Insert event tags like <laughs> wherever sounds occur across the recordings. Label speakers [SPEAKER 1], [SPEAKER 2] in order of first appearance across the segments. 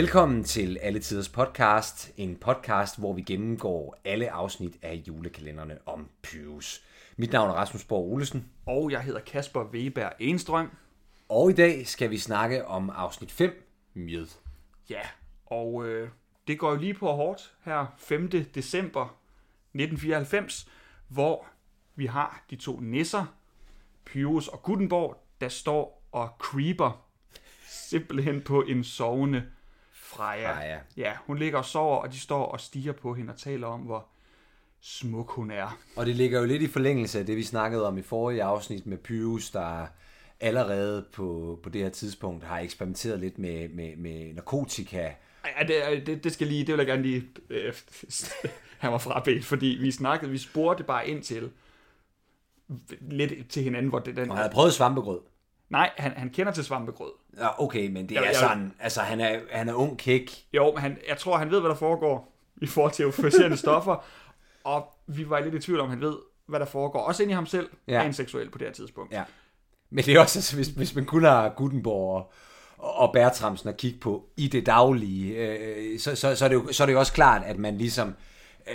[SPEAKER 1] Velkommen til Alle Tiders Podcast, en podcast, hvor vi gennemgår alle afsnit af julekalenderne om Pyrus. Mit navn er Rasmus Borg Olesen,
[SPEAKER 2] Og jeg hedder Kasper Weber Enstrøm.
[SPEAKER 1] og i dag skal vi snakke om afsnit 5, Mjød.
[SPEAKER 2] Ja, og øh, det går jo lige på hårdt her 5. december 1994, hvor vi har de to nisser, Pyrus og Gutenborg, der står og creeper simpelthen på en sovende Freja.
[SPEAKER 1] Freja.
[SPEAKER 2] Ja, hun ligger og sover, og de står og stiger på hende og taler om, hvor smuk hun er.
[SPEAKER 1] Og det ligger jo lidt i forlængelse af det, vi snakkede om i forrige afsnit med Pyrus, der allerede på, på det her tidspunkt har eksperimenteret lidt med, med, med narkotika.
[SPEAKER 2] Ja, det, det, det skal lige, det vil jeg gerne lige øh, <laughs> have mig frabedt, fordi vi snakkede, vi spurgte bare ind til lidt til hinanden, hvor det den...
[SPEAKER 1] Og han havde prøvet svampegrød.
[SPEAKER 2] Nej, han, han kender til svampegrød.
[SPEAKER 1] Ja, okay, men det
[SPEAKER 2] Jeg-
[SPEAKER 1] er
[SPEAKER 2] jeg-
[SPEAKER 1] sådan, altså han er, han er ung kæk.
[SPEAKER 2] Jo, men han, jeg tror, han ved, hvad der foregår i forhold til euforiserende <laughs> stoffer, og vi var lidt i tvivl om, han ved, hvad der foregår. Også ind i ham selv,
[SPEAKER 1] Ja.
[SPEAKER 2] rent seksuelt på det her tidspunkt.
[SPEAKER 1] Ja. Men det er også, altså, hvis, hvis man kun har Gutenborg og, og Bertramsen at kigge på i det daglige, øh, så, så, så, er det jo, så er det jo også klart, at man ligesom øh,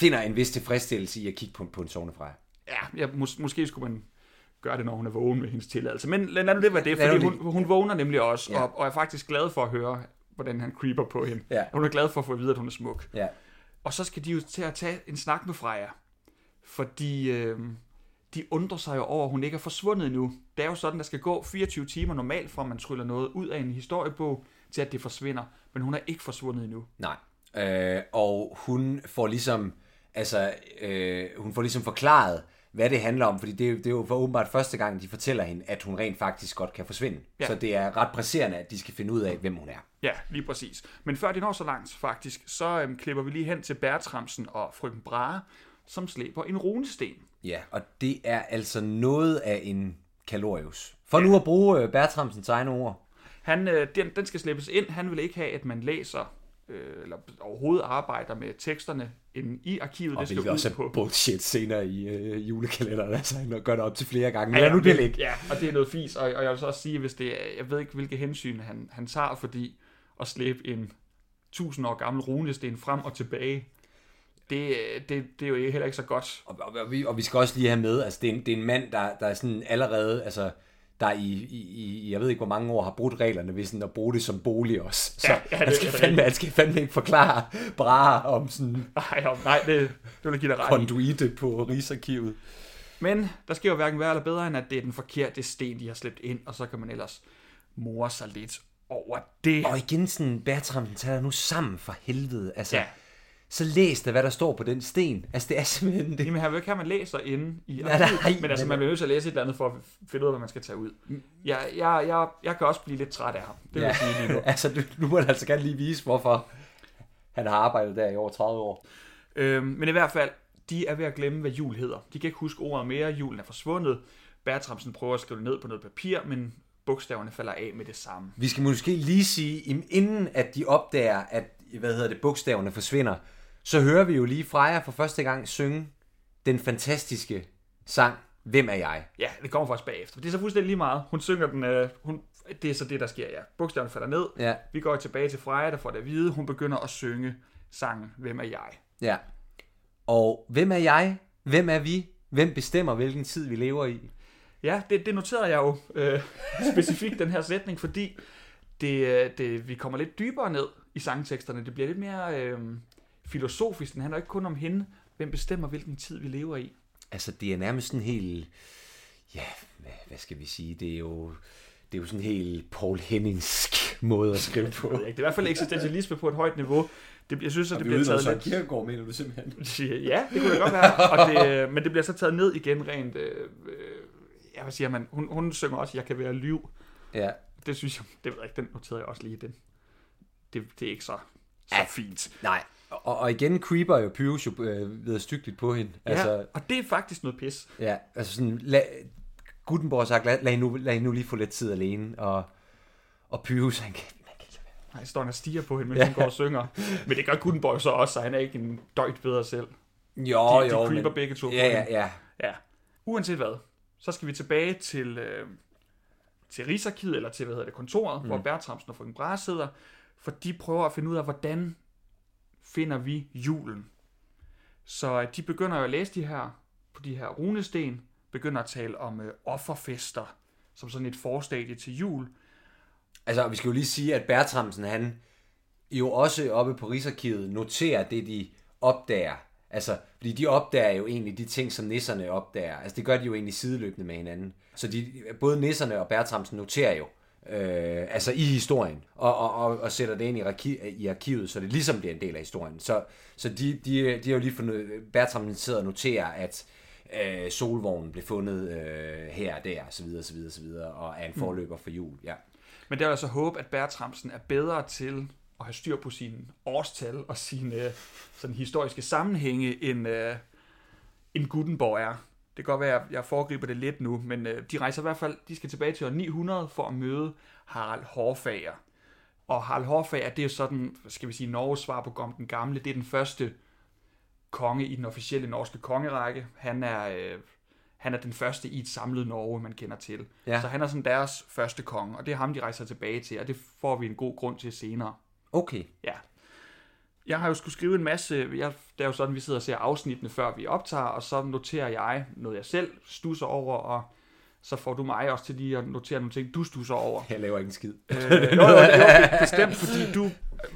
[SPEAKER 1] finder en vis tilfredsstillelse i at kigge på, på en sovnefreja.
[SPEAKER 2] Ja, ja mås- måske skulle man gøre det, når hun er vågen med hendes tilladelse. Men lad nu det være det, fordi
[SPEAKER 1] nu
[SPEAKER 2] hun, hun vågner nemlig også,
[SPEAKER 1] Ja.
[SPEAKER 2] og, og er faktisk glad for at høre, hvordan han creeper på hende.
[SPEAKER 1] Ja.
[SPEAKER 2] Hun er glad for at få at vide, at hun er smuk.
[SPEAKER 1] Ja.
[SPEAKER 2] Og så skal de jo til at tage en snak med Freja, fordi øh, de undrer sig jo over, at hun ikke er forsvundet endnu. Det er jo sådan, der skal gå 24 timer normalt, fra man tryller noget ud af en historiebog, til at det forsvinder. Men hun er ikke forsvundet endnu.
[SPEAKER 1] Nej. Øh, og hun får ligesom, altså, øh, hun får ligesom forklaret, hvad det handler om, fordi det, er det er jo for åbenbart første gang, de fortæller hende, at hun rent faktisk godt kan forsvinde.
[SPEAKER 2] Ja.
[SPEAKER 1] Så det er ret presserende, at de skal finde ud af, hvem hun er.
[SPEAKER 2] Ja, lige præcis. Men før de når så langt, faktisk, så øhm, klipper vi lige hen til Bertramsen og frøken Brahe, som slæber en runesten.
[SPEAKER 1] Ja, og det er altså noget af en kalorius. For nu at bruge øh, Bertramsens egne ord.
[SPEAKER 2] Han, øh, den, den skal slæbes ind. Han vil ikke have, at man læser øh, eller overhovedet arbejder med teksterne inde i arkivet.
[SPEAKER 1] Og
[SPEAKER 2] det skal
[SPEAKER 1] også
[SPEAKER 2] ud på.
[SPEAKER 1] bullshit senere i øh, julekalenderen. Altså, han gør det op til flere gange. Men
[SPEAKER 2] Ja,
[SPEAKER 1] nu det ligge.
[SPEAKER 2] Ja, og det er noget fis, og, og jeg vil så også sige, hvis det er, jeg ved ikke, hvilke hensyn han, han tager, fordi at slæbe en tusind år gammel runesten frem og tilbage, det, det, det er jo heller ikke så godt.
[SPEAKER 1] Og, og, og, vi, og vi skal også lige have med, altså det er en, det er en mand, der, der er sådan allerede, altså der i, i, i, jeg ved ikke hvor mange år har brudt reglerne ved sådan at bruge det som bolig også. Så
[SPEAKER 2] Ja,
[SPEAKER 1] ja,
[SPEAKER 2] det
[SPEAKER 1] han, skal fandme, han skal fandme ikke forklare bare om sådan
[SPEAKER 2] Nej, jo, nej det, det vil give dig ret
[SPEAKER 1] konduite på Rigsarkivet.
[SPEAKER 2] Men der sker jo hverken værre eller bedre, end at det er den forkerte sten, de har slæbt ind, og så kan man ellers more sig lidt over det.
[SPEAKER 1] Og igen sådan, Bertram, tag dig nu sammen for helvede. Altså,
[SPEAKER 2] Ja.
[SPEAKER 1] Så læs da, hvad der står på den sten. Altså, det er simpelthen det.
[SPEAKER 2] Jamen her vil ikke have, man læser inde i
[SPEAKER 1] Nej, nej,
[SPEAKER 2] men altså man bliver nødt til at læse et eller andet for at finde ud af, hvad man skal tage ud. Jeg, jeg, jeg, jeg kan også blive lidt træt af ham. Det vil
[SPEAKER 1] Ja.
[SPEAKER 2] jeg sige lige <laughs> nu.
[SPEAKER 1] altså, du, nu må du altså gerne lige vise, hvorfor han har arbejdet der i over 30 år.
[SPEAKER 2] Øhm, men i hvert fald, de er ved at glemme, hvad jul hedder. De kan ikke huske ordet mere. Julen er forsvundet. Bertramsen prøver at skrive det ned på noget papir, men bogstaverne falder af med det samme.
[SPEAKER 1] Vi skal måske lige sige, inden at de opdager, at hvad hedder det, bogstaverne forsvinder, så hører vi jo lige Freja for første gang synge den fantastiske sang, Hvem er jeg?
[SPEAKER 2] Ja, det kommer faktisk bagefter. Det er så fuldstændig lige meget. Hun synger den, øh, hun, det er så det, der sker, ja. Bogstaverne falder ned.
[SPEAKER 1] Ja,
[SPEAKER 2] Vi går tilbage til Freja, der får det at vide. Hun begynder at synge sangen Hvem er jeg?
[SPEAKER 1] ja. Og hvem er jeg? Hvem er vi? Hvem bestemmer, hvilken tid vi lever i?
[SPEAKER 2] Ja, det, det noterede jeg jo øh, <laughs> specifikt, den her sætning, fordi det, øh, det, vi kommer lidt dybere ned i sangteksterne. Det bliver lidt mere øh, filosofisk. Den handler ikke kun om hende. Hvem bestemmer, hvilken tid vi lever i?
[SPEAKER 1] Altså, det er nærmest sådan helt... Ja, hvad, hvad skal vi sige? Det er jo... Det er jo sådan en helt Paul Henningsk måde at skrive på. <laughs>
[SPEAKER 2] Det er i hvert fald eksistentialisme på et højt niveau. Det, jeg synes, at det bliver taget lidt...
[SPEAKER 1] Kierkegaard, mener du simpelthen?
[SPEAKER 2] Ja, det kunne det godt være. Og det, men det bliver så taget ned igen rent... Øh, øh, ja, hvad siger man? Hun, hun synger også, jeg kan være liv.
[SPEAKER 1] Ja.
[SPEAKER 2] Det synes jeg, det ved jeg ikke, den noterede jeg også lige. Den, det, det er ikke så, så
[SPEAKER 1] Ja.
[SPEAKER 2] fint.
[SPEAKER 1] Nej. Og, og igen creeper jo Pyrus jo øh, ved stygtigt på hende. Altså,
[SPEAKER 2] Ja, og det er faktisk noget pis.
[SPEAKER 1] ja, altså sådan, la, Gutenborg har sagt, lad, lad, nu, lad nu lige få lidt tid alene, og, og Pyrus, han kan.
[SPEAKER 2] Nej, står han og stiger på hende, mens ja. hun går og synger. Men det gør Gutenborg så også, så han er ikke en døjt bedre selv.
[SPEAKER 1] Jo,
[SPEAKER 2] De,
[SPEAKER 1] jo,
[SPEAKER 2] de creeper
[SPEAKER 1] men,
[SPEAKER 2] begge to.
[SPEAKER 1] Ja, ja, ja.
[SPEAKER 2] ja. Uanset hvad, så skal vi tilbage til, øh, til Rigsarkivet, eller til, hvad hedder det, kontoret, mm. hvor Bertramsen og frøken Brahe sidder, for de prøver at finde ud af, hvordan finder vi julen. Så øh, de begynder jo at læse de her, på de her runesten, begynder at tale om øh, offerfester, som sådan et forstadie til jul.
[SPEAKER 1] Altså, vi skal jo lige sige, at Bertramsen, han jo også oppe på Rigsarkivet noterer det, de opdager. Altså, fordi de opdager jo egentlig de ting, som nisserne opdager. Altså, det gør de jo egentlig sideløbende med hinanden. Så de, både nisserne og Bertramsen noterer jo, øh, altså i historien, og, og, og, og sætter det ind i, arki, i arkivet, så det ligesom bliver en del af historien. Så, så de, de, de har jo lige fundet, Bertramsen sidder og noterer, at øh, solvognen blev fundet øh, her og der, så videre, så videre, så videre, og er en forløber for jul, ja.
[SPEAKER 2] Men der er altså håb, at Bertramsen er bedre til at have styr på sine årstal og sine sådan historiske sammenhænge, end, øh, end Gutenborg er. Det kan godt være, at jeg foregriber det lidt nu, men øh, de rejser i hvert fald, de skal tilbage til år 900 for at møde Harald Hårfager. Og Harald Hårfager, det er sådan, skal vi sige, Norges svar på Gorm den Gamle. Det er den første konge i den officielle norske kongerække. Han er, øh, han er den første i et samlet Norge, man kender til.
[SPEAKER 1] Ja.
[SPEAKER 2] Så han er sådan deres første konge, og det er ham, de rejser tilbage til, og det får vi en god grund til senere.
[SPEAKER 1] Okay.
[SPEAKER 2] Ja. Jeg har jo skulle skrive en masse, jeg, det er jo sådan, vi sidder og ser afsnittene, før vi optager, og så noterer jeg noget, jeg selv stusser over, og så får du mig også til lige at notere nogle ting, du stusser over.
[SPEAKER 1] Jeg laver ikke en skid.
[SPEAKER 2] Øh, jo, jo, jo, <laughs> bestemt, fordi du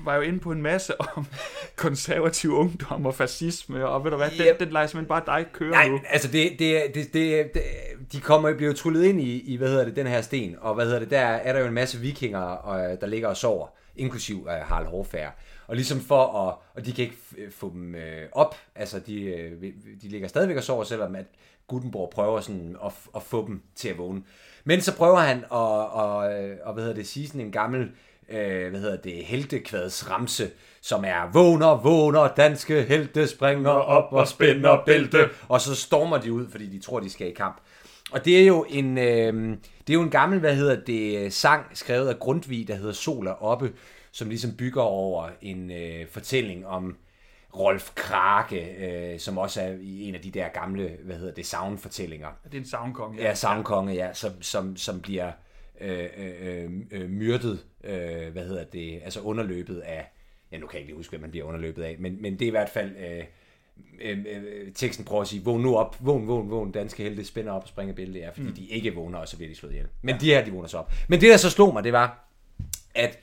[SPEAKER 2] var jo inde på en masse om konservativ ungdom og fascisme, og ved du hvad, den,
[SPEAKER 1] Yep.
[SPEAKER 2] den lader jeg simpelthen bare dig køre
[SPEAKER 1] Nej,
[SPEAKER 2] nu.
[SPEAKER 1] altså det, det, det, det, de kommer bliver jo tryllet ind i, i, hvad hedder det, den her sten, og hvad hedder det, der er der jo en masse vikinger, og, der ligger og sover, inklusiv uh, Harald Hårfærd. Og ligesom for at, og de kan ikke f- få dem øh, op, altså de, øh, de ligger stadigvæk og sover, selvom at Gutenborg prøver sådan at, at få dem til at vågne. Men så prøver han at, og, og hvad hedder det, sige sådan en gammel, øh, hvad hedder det, heltekvads ramse, som er vågner, vågner, danske helte springer op og spænder bælte, og så stormer de ud, fordi de tror, de skal i kamp. Og det er jo en, øh, det er jo en gammel, hvad hedder det, sang skrevet af Grundtvig, der hedder Sol er oppe, som ligesom bygger over en øh, fortælling om Rolf Krake, øh, som også er i en af de der gamle, hvad hedder det, savnfortællinger.
[SPEAKER 2] Det er en savnkonge.
[SPEAKER 1] Ja, savnkonge, ja, som, som, som bliver øh, øh, øh, myrdet, øh, hvad hedder det, altså underløbet af, ja nu kan jeg ikke lige huske, hvad man bliver underløbet af, men, men det er i hvert fald, øh, øh, øh, teksten prøver at sige, vågn nu op, vågn, vågn, vågn, danske helte spænder op og springer bælte, er, fordi mm. de ikke vågner, og så bliver de slået ihjel. Men ja. de her, de vågner så op. Men det, der så slog mig, det var, at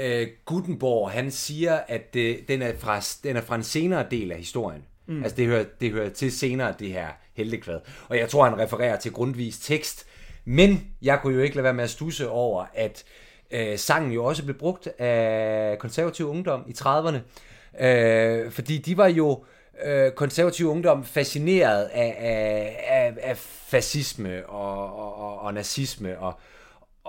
[SPEAKER 1] øh, Gutenborg, han siger, at det, den, er fra, den er fra en senere del af historien. Mm. Altså det hører, det hører til senere, det her heltekvad. Og jeg tror, han refererer til Grundtvigs tekst. Men jeg kunne jo ikke lade være med at stusse over, at øh, sangen jo også blev brugt af konservativ ungdom i 30'erne. Øh, fordi de var jo øh, konservativ ungdom fascineret af, af, af, af fascisme og, og, og, og nazisme og,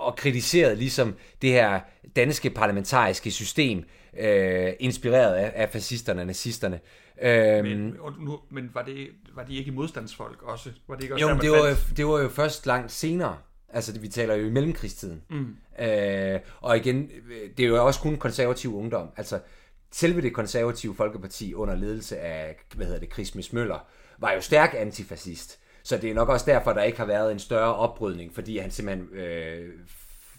[SPEAKER 1] og kritiseret ligesom det her danske parlamentariske system, øh, inspireret af, af fascisterne og nazisterne. Øhm,
[SPEAKER 2] Men, nu, men var, det, var de ikke modstandsfolk også? Var det ikke også
[SPEAKER 1] jo,
[SPEAKER 2] der,
[SPEAKER 1] det var,
[SPEAKER 2] fandt-
[SPEAKER 1] det var jo først langt senere. Altså, vi taler jo i mellemkrigstiden. Mm. Øh, og igen, det er jo også kun konservativ ungdom. Altså, selve det konservative folkeparti under ledelse af, hvad hedder det, Christmas Møller, var jo stærk antifascist. Så det er nok også derfor, der ikke har været en større opbrydning, fordi han simpelthen, øh,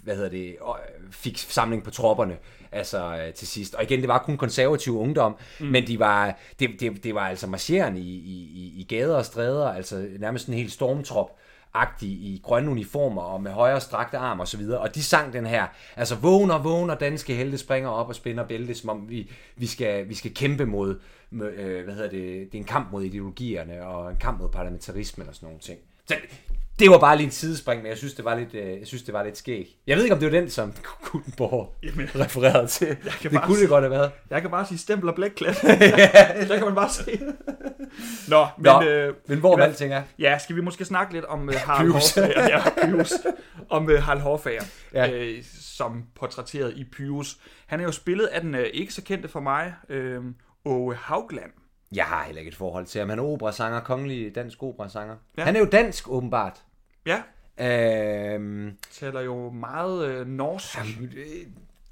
[SPEAKER 1] hvad hedder det, øh, fik samling på tropperne altså øh, til sidst. Og igen, det var kun konservativ ungdom, mm. men de var, det, det, det var altså marcherende i, i, i- i gader og stræder, altså nærmest en helt stormtrop agtige i grønne uniformer og med højere strakte arm og så videre. Og de sang den her, altså vågner, vågner, danske helte springer op og spænder bælte, som om vi, vi, skal, vi skal kæmpe mod, med, øh, hvad hedder det, det er en kamp mod ideologierne og en kamp mod parlamentarismen og sådan nogle ting. Så det var bare lige en sidespring, men jeg synes, det var lidt, øh, jeg synes, det var lidt skæg. Jeg ved ikke, om det var den, som <laughs> Gutenborg
[SPEAKER 2] Jamen.
[SPEAKER 1] refererede til.
[SPEAKER 2] kan
[SPEAKER 1] Det kunne det godt have været.
[SPEAKER 2] Jeg kan bare sige stempel og blækklat. <laughs> <laughs> der kan man bare se. Nå, men,
[SPEAKER 1] Nå,
[SPEAKER 2] øh,
[SPEAKER 1] men hvor alting er.
[SPEAKER 2] Ja, skal vi måske snakke lidt om uh, Harald. Hårfager? Ja, Pyrus. Om uh, Harald Hårfager,
[SPEAKER 1] Ja.
[SPEAKER 2] ja. øh, som portrætteret i Pyrus. Han er jo spillet af den uh, ikke så kendte for mig, øh, Åge Haugland.
[SPEAKER 1] Jeg har heller ikke et forhold til ham. Han er operasanger, kongelig dansk operasanger. Ja. Han er jo dansk, åbenbart.
[SPEAKER 2] Ja,
[SPEAKER 1] Øhm,
[SPEAKER 2] taler jo meget øh, norsk.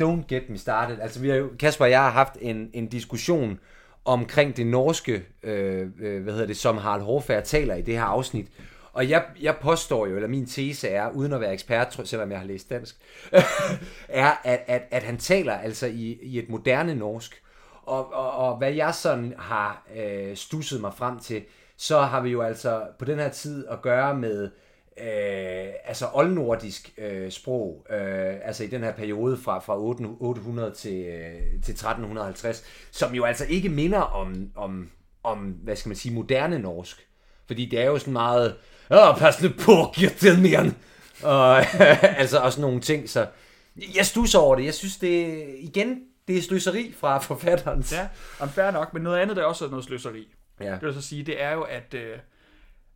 [SPEAKER 1] don't get me started. Altså, vi har jo, Kasper og jeg har haft en, en diskussion omkring det norske, øh, øh, hvad hedder det, som Harald Hårfærd taler i det her afsnit. Og jeg, jeg påstår jo, eller min tese er, uden at være ekspert, selvom jeg har læst dansk, <laughs> er, at, at, at han taler altså i, i et moderne norsk. Og, og, og hvad jeg sådan har øh, stusset mig frem til, så har vi jo altså på den her tid at gøre med øh, altså oldnordisk øh, sprog, øh, altså i den her periode fra, fra 800 til, øh, til 1350, som jo altså ikke minder om, om, om, hvad skal man sige, moderne norsk. Fordi det er jo sådan meget, åh, pas nu på, giv mere. Og, <laughs> altså, også sådan nogle ting, så jeg stusser over det. Jeg synes, det igen, det er sløseri fra <laughs> forfatterens.
[SPEAKER 2] Ja, og fair nok, men noget andet, der også er noget sløseri.
[SPEAKER 1] Ja.
[SPEAKER 2] Det vil så sige, det er jo, at øh,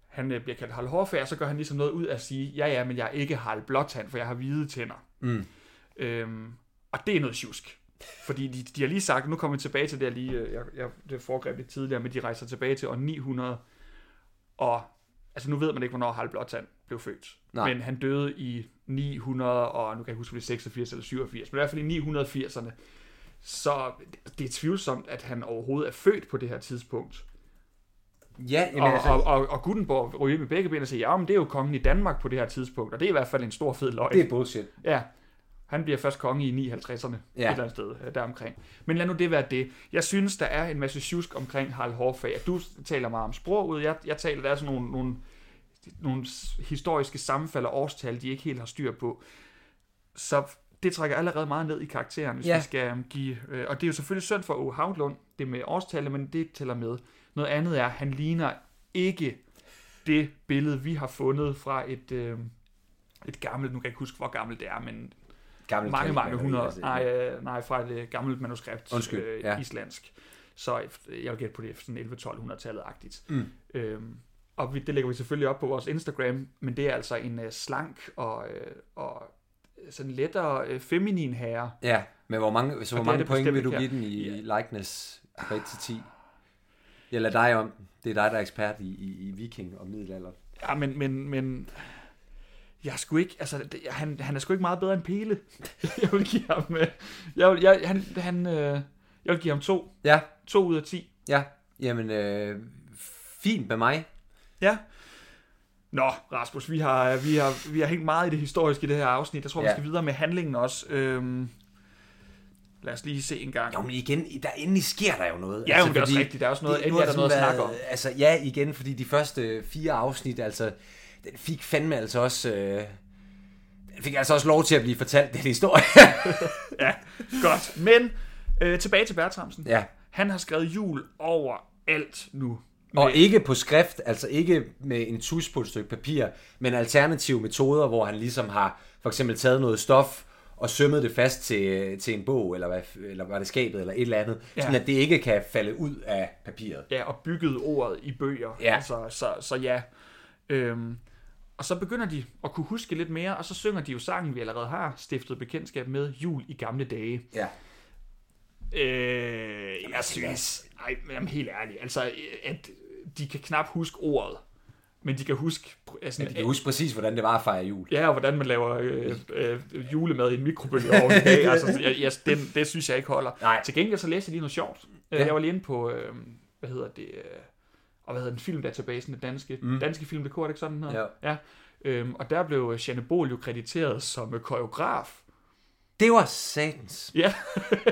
[SPEAKER 2] han øh, bliver kaldt Harald Hårfærd, så gør han ligesom noget ud af at sige, ja ja, men jeg er ikke Harald Blåtand, for jeg har hvide tænder.
[SPEAKER 1] Mm.
[SPEAKER 2] Øhm, og det er noget tjusk. Fordi de, de har lige sagt, nu kommer vi tilbage til det, jeg lige, øh, jeg, jeg det foregreb lidt tidligere, men de rejser tilbage til år 900, og altså nu ved man ikke, hvornår Harald Blåtand blev født.
[SPEAKER 1] Nej.
[SPEAKER 2] Men han døde i 900, og nu kan jeg huske, om det er 86 eller 87, men i hvert fald i 980'erne. Så det er tvivlsomt, at han overhovedet er født på det her tidspunkt.
[SPEAKER 1] Ja, jamen,
[SPEAKER 2] Og,
[SPEAKER 1] altså,
[SPEAKER 2] og, og, og Gutenborg ryger med begge ben og siger, ja, men det er jo kongen i Danmark på det her tidspunkt, og det er i hvert fald en stor fed løgn.
[SPEAKER 1] det er bullshit.
[SPEAKER 2] Ja, han bliver først konge i 59'erne, ja. Et eller andet sted øh, deromkring. Men lad nu det være det. Jeg synes, der er en masse tjusk omkring Harald Hårfag. Du taler meget om sproget, jeg, jeg taler, der er sådan nogle, nogle, nogle historiske sammenfald og årstal, de ikke helt har styr på. Så det trækker allerede meget ned i karakteren, hvis
[SPEAKER 1] Ja.
[SPEAKER 2] vi skal um, give... Øh, og det er jo selvfølgelig synd for Ove Havlund, det med årstallet, men det tæller med. Noget andet er, at han ligner ikke det billede, vi har fundet fra et, øh, et gammelt, nu kan jeg ikke huske, hvor gammelt det er, men
[SPEAKER 1] Gammel
[SPEAKER 2] mange, mange hundrede. Nej, øh, nej, fra et øh, gammelt manuskript.
[SPEAKER 1] Undskyld,
[SPEAKER 2] øh,
[SPEAKER 1] ja.
[SPEAKER 2] Islandsk. Så øh, jeg vil gætte på det sådan 11-1200-tallet-agtigt.
[SPEAKER 1] Mm.
[SPEAKER 2] Øhm, og vi, det lægger vi selvfølgelig op på vores Instagram, men det er altså en øh, slank og, øh, og sådan lettere øh, feminin herre.
[SPEAKER 1] Ja, men hvor mange, så hvor mange point vil du give den i likeness fra 1 til 10? Jeg lader dig om. Det er dig, der er ekspert i, i, i viking og middelalder.
[SPEAKER 2] Ja, men, men, men jeg er sgu ikke, altså, det, han, han er sgu ikke meget bedre end Pele. <laughs> jeg vil give ham, øh, jeg, vil, jeg, han, han, øh, jeg vil give ham to.
[SPEAKER 1] Ja,
[SPEAKER 2] To ud af ti.
[SPEAKER 1] ja. Jamen, øh, fint med mig.
[SPEAKER 2] Ja. Nå, Rasmus, vi har, vi har, vi har hængt meget i det historiske i det her afsnit. Jeg tror, ja. vi skal videre med handlingen også. Øhm, lad os lige se en gang.
[SPEAKER 1] Jo, men igen, der endelig sker der jo noget.
[SPEAKER 2] Ja, men det er også rigtigt. Der er også noget,
[SPEAKER 1] det-
[SPEAKER 2] endelig er der noget at
[SPEAKER 1] sådan
[SPEAKER 2] snakke om.
[SPEAKER 1] været- Altså, ja, igen, fordi de første fire afsnit, altså, den fik fandme altså også... Øh, den fik altså også lov til at blive fortalt den historie. <laughs>
[SPEAKER 2] Ja, godt. Men øh, tilbage til Bertramsen.
[SPEAKER 1] ja.
[SPEAKER 2] Han har skrevet jul over alt nu.
[SPEAKER 1] Og
[SPEAKER 2] Med-
[SPEAKER 1] ikke på skrift, altså ikke med en tus på et stykke papir, men alternative metoder, hvor han ligesom har for eksempel taget noget stof og sømmet det fast til, til en bog, eller, hvad, eller var det skabet, eller et eller andet,
[SPEAKER 2] Ja.
[SPEAKER 1] sådan at det ikke kan falde ud af papiret.
[SPEAKER 2] Ja, og bygget ordet i bøger.
[SPEAKER 1] Ja.
[SPEAKER 2] Altså, så, så ja. Øhm, og så begynder de at kunne huske lidt mere, og så synger de jo sangen, vi allerede har stiftet bekendtskab med, Jul i gamle dage.
[SPEAKER 1] Ja.
[SPEAKER 2] Øh, jeg synes... Ej, men jamen, helt ærligt. Altså, at de kan knap huske ordet, men de kan huske... Altså,
[SPEAKER 1] Men de kan huske præcis, hvordan det var at fejre jul.
[SPEAKER 2] Ja, og hvordan man laver øh, øh, julemad i en mikrobølgeovn i dag. Altså, jeg, jeg, den, det synes jeg ikke holder.
[SPEAKER 1] Nej.
[SPEAKER 2] Til gengæld så læste jeg lige noget sjovt. Ja.
[SPEAKER 1] Ja.
[SPEAKER 2] Jeg var lige inde på, øh, hvad hedder det, øh, og hvad hedder den filmdatabasen, den danske, mm. danske film.dk, er det ikke sådan, den hedder? Ja. Øhm, og der blev Janne Bol jo krediteret som øh, koreograf.
[SPEAKER 1] Det var satans.
[SPEAKER 2] Ja.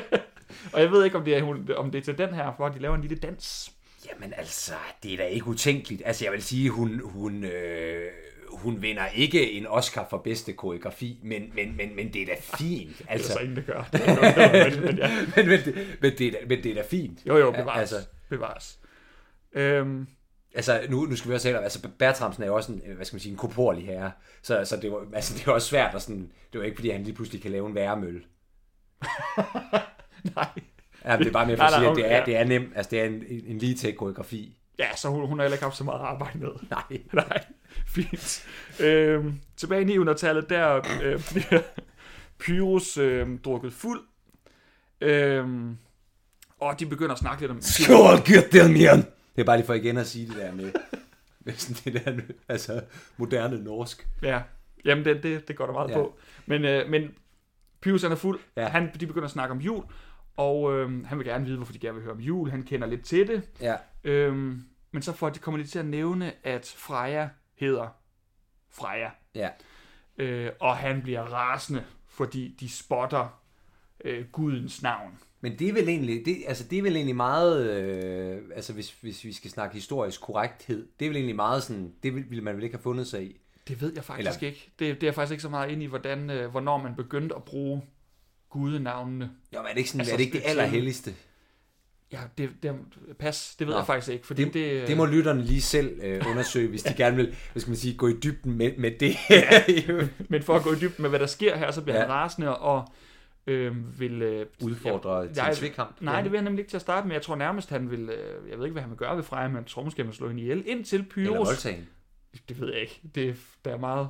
[SPEAKER 2] <laughs> og jeg ved ikke, om det, er, om det er til den her, hvor de laver en lille dans.
[SPEAKER 1] Jamen altså, det er da ikke utænkeligt. Altså jeg vil sige, hun, hun, øh, hun vinder ikke en Oscar for bedste koreografi, men, men, men, men det er da fint.
[SPEAKER 2] Det er
[SPEAKER 1] Altså,
[SPEAKER 2] så ingen, der gør. Det er men, men, ja. <laughs>
[SPEAKER 1] men, men, det, men, det er, da- men det er da fint.
[SPEAKER 2] Jo, jo, bevares.
[SPEAKER 1] Altså,
[SPEAKER 2] Altså. bevares. Øhm,
[SPEAKER 1] altså nu, nu skal vi også se, altså Bertramsen er jo også en, øh, hvad skal man sige, en korporlig herre, så, så det, var, altså, det er også svært at sådan, det var ikke fordi, han lige pludselig kan lave en væremølle. <laughs>
[SPEAKER 2] nej.
[SPEAKER 1] Ja, det er bare mere for at sige, at det er,
[SPEAKER 2] ja.
[SPEAKER 1] det er nemt, altså det er en, en lige til koreografi.
[SPEAKER 2] Ja, så hun, hun har heller ikke haft så meget arbejde med.
[SPEAKER 1] Nej. <laughs>
[SPEAKER 2] Nej, fint. Øhm, tilbage i 900-tallet, der øh, bliver <laughs> Pyrus øh, drukket fuld. Øhm, og de begynder at snakke lidt om...
[SPEAKER 1] Skål, Gürtelmjern! Det er bare lige for igen at sige det der med, <laughs> med sådan det der, altså moderne norsk.
[SPEAKER 2] Ja, jamen det, det, det går der meget ja. På. Men, øh, men Pyrus han er fuld. Ja. Han, de begynder at snakke om jul. Og øh, han vil gerne vide, hvorfor de gerne vil høre om jul. Han kender lidt til det.
[SPEAKER 1] Ja.
[SPEAKER 2] Øhm, men så får de, kommer de til at nævne, at Freja, hedder Freja.
[SPEAKER 1] Ja.
[SPEAKER 2] Øh, og han bliver rasende, fordi de spotter øh, gudens navn.
[SPEAKER 1] Men det er vel egentlig, det, altså det er vel egentlig meget, øh, altså hvis, hvis vi skal snakke historisk korrekthed, det er vel egentlig meget sådan, det vil, ville man vel ikke have fundet sig i.
[SPEAKER 2] Det ved jeg faktisk
[SPEAKER 1] Eller-
[SPEAKER 2] ikke. Det, det er jeg faktisk ikke så meget inde i, hvordan, øh, hvornår man begyndte at bruge gudenavnene.
[SPEAKER 1] Jo, men er det ikke, sådan,
[SPEAKER 2] Altså,
[SPEAKER 1] er det, ikke det
[SPEAKER 2] til-
[SPEAKER 1] allerhelligste?
[SPEAKER 2] Ja, det, det, pas, det ved
[SPEAKER 1] Nå.
[SPEAKER 2] jeg faktisk ikke, fordi
[SPEAKER 1] Det,
[SPEAKER 2] det,
[SPEAKER 1] det, det må lytterne lige selv øh, undersøge, hvis de gerne vil, hvad skal man sige, gå i dybden med, med det. <laughs>
[SPEAKER 2] Men for at gå i dybden med, hvad der sker her, så bliver
[SPEAKER 1] Ja.
[SPEAKER 2] ja. han rasende og øh, vil... Øh,
[SPEAKER 1] Udfordre til en tvekamp.
[SPEAKER 2] Nej, det vil han nemlig ikke til at starte med. Jeg tror nærmest, han vil... Øh, jeg ved ikke, hvad han vil gøre ved Freja, men jeg tror måske, han vil slå hende ihjel. Indtil
[SPEAKER 1] Eller
[SPEAKER 2] Pyrus...
[SPEAKER 1] voldtage hende.
[SPEAKER 2] Det ved jeg ikke. Det, der er meget...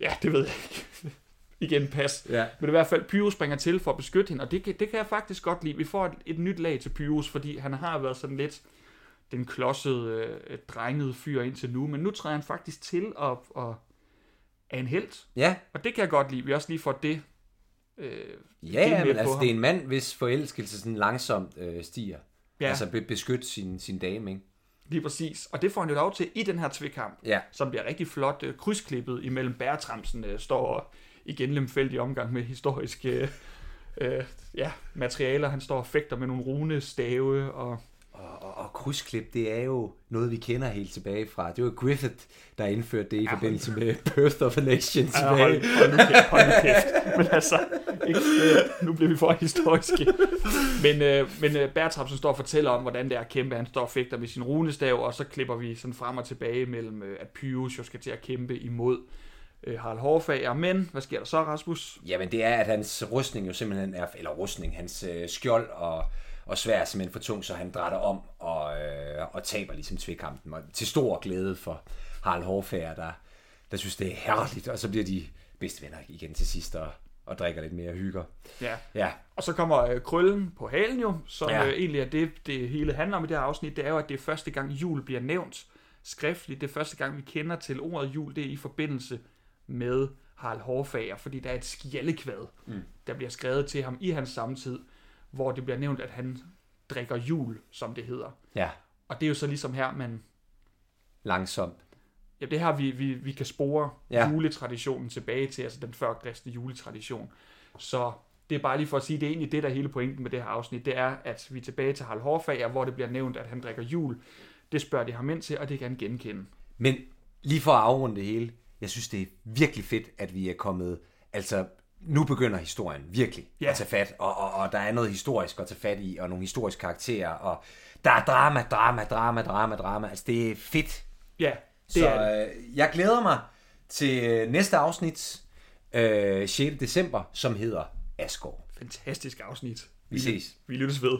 [SPEAKER 2] Ja, det ved jeg ikke. Igen, pas.
[SPEAKER 1] Ja.
[SPEAKER 2] Men i hvert fald, Pyrus springer til for at beskytte hende, og det, kan- det kan jeg faktisk godt lide. Vi får et, et nyt lag til Pyrus, fordi han har været sådan lidt den klodsede, øh, drengede fyr indtil nu, men nu træder han faktisk til og, og er en held.
[SPEAKER 1] Ja,
[SPEAKER 2] Og det kan jeg godt lide. Vi også lige får det. Øh,
[SPEAKER 1] ja, men altså,
[SPEAKER 2] ham.
[SPEAKER 1] det er en mand, hvis forelskelse sådan langsomt øh, stiger.
[SPEAKER 2] Ja.
[SPEAKER 1] Altså be, beskytte sin, sin dame, ikke?
[SPEAKER 2] lige præcis. Og det får han jo lov til i den her tvekamp,
[SPEAKER 1] Ja.
[SPEAKER 2] som bliver rigtig flot øh, krydsklippet imellem Bærtramsen, øh, står igen lemfældig omgang med historiske øh, ja, materialer. Han står og fægter med nogle runestave og
[SPEAKER 1] Og, og, og krydsklip, det er jo noget, vi kender helt tilbage fra. Det var Griffith, der indførte det i
[SPEAKER 2] Ja,
[SPEAKER 1] forbindelse med Birth of a Nation
[SPEAKER 2] Ja,
[SPEAKER 1] tilbage.
[SPEAKER 2] hold, hold, nu kæft, hold nu kæft. Men altså, ikke, øh, nu bliver vi for historiske. Men, øh, men øh, Bertramsen står og fortæller om, hvordan det er at kæmpe. Han står og fægter med sin runestav, og så klipper vi sådan frem og tilbage mellem, øh, at Pyrus jo skal til at kæmpe imod øh, Harald Hårfager. Men hvad sker der så, Rasmus?
[SPEAKER 1] Jamen det er, at hans rustning jo simpelthen er, eller rustning, hans øh, skjold og, og svær er simpelthen for tung, så han drætter om og, øh, og taber ligesom tvekampen. Og til stor glæde for Harald Hårfager, der, der synes, det er herligt, og så bliver de bedste venner igen til sidst og, og drikker lidt mere hygger.
[SPEAKER 2] Ja.
[SPEAKER 1] Ja,
[SPEAKER 2] Og så kommer øh, krøllen på halen jo, som
[SPEAKER 1] ja.
[SPEAKER 2] øh, egentlig er det, det hele handler om i det her afsnit. Det er jo, at det er første gang jul bliver nævnt skriftligt. Det er første gang, vi kender til ordet jul. Det er i forbindelse med Harald Hårfager, fordi der er et skjaldekvad, mm. der bliver skrevet til ham i hans samtid, hvor det bliver nævnt, at han drikker jul, som det hedder.
[SPEAKER 1] ja,
[SPEAKER 2] Og det er jo så ligesom her, man...
[SPEAKER 1] langsomt.
[SPEAKER 2] Ja, det her, vi, vi, vi kan spore Ja. juletraditionen tilbage til, altså den førkristne juletradition. Så det er bare lige for at sige, det er egentlig det, der er hele pointen med det her afsnit, det er, at vi er tilbage til Harald Hårfager, hvor det bliver nævnt, at han drikker jul. Det spørger de ham ind til, og det kan han genkende.
[SPEAKER 1] Men lige for at afrunde det hele, jeg synes, det er virkelig fedt, at vi er kommet, altså nu begynder historien virkelig
[SPEAKER 2] Ja.
[SPEAKER 1] at tage fat, og, og, og der er noget historisk at tage fat i, og nogle historiske karakterer, og der er drama, drama, drama, drama, drama, altså det er fedt.
[SPEAKER 2] Ja, det
[SPEAKER 1] Så
[SPEAKER 2] er det.
[SPEAKER 1] øh, jeg glæder mig til øh, næste afsnit, øh, 6. december, som hedder Asgård.
[SPEAKER 2] Fantastisk afsnit.
[SPEAKER 1] Vi ses.
[SPEAKER 2] Vi lyttes ved.